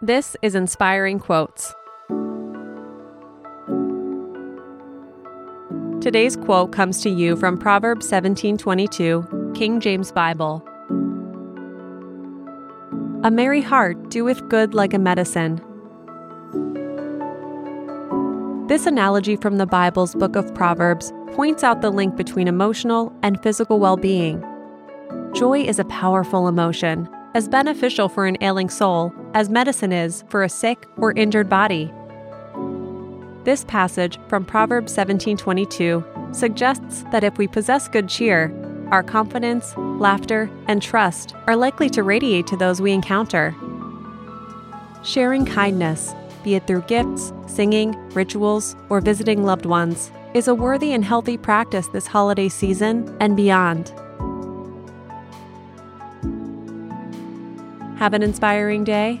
This is Inspiring Quotes. Today's quote comes to you from Proverbs 17:22, King James Bible. A merry heart doeth good like a medicine. This analogy from the Bible's book of Proverbs points out the link between emotional and physical well being. Joy is a powerful emotion, as beneficial for an ailing soul as medicine is for a sick or injured body. This passage from Proverbs 17:22 suggests that if we possess good cheer, our confidence, laughter, and trust are likely to radiate to those we encounter. Sharing kindness, be it through gifts, singing, rituals, or visiting loved ones, is a worthy and healthy practice this holiday season and beyond. Have an inspiring day,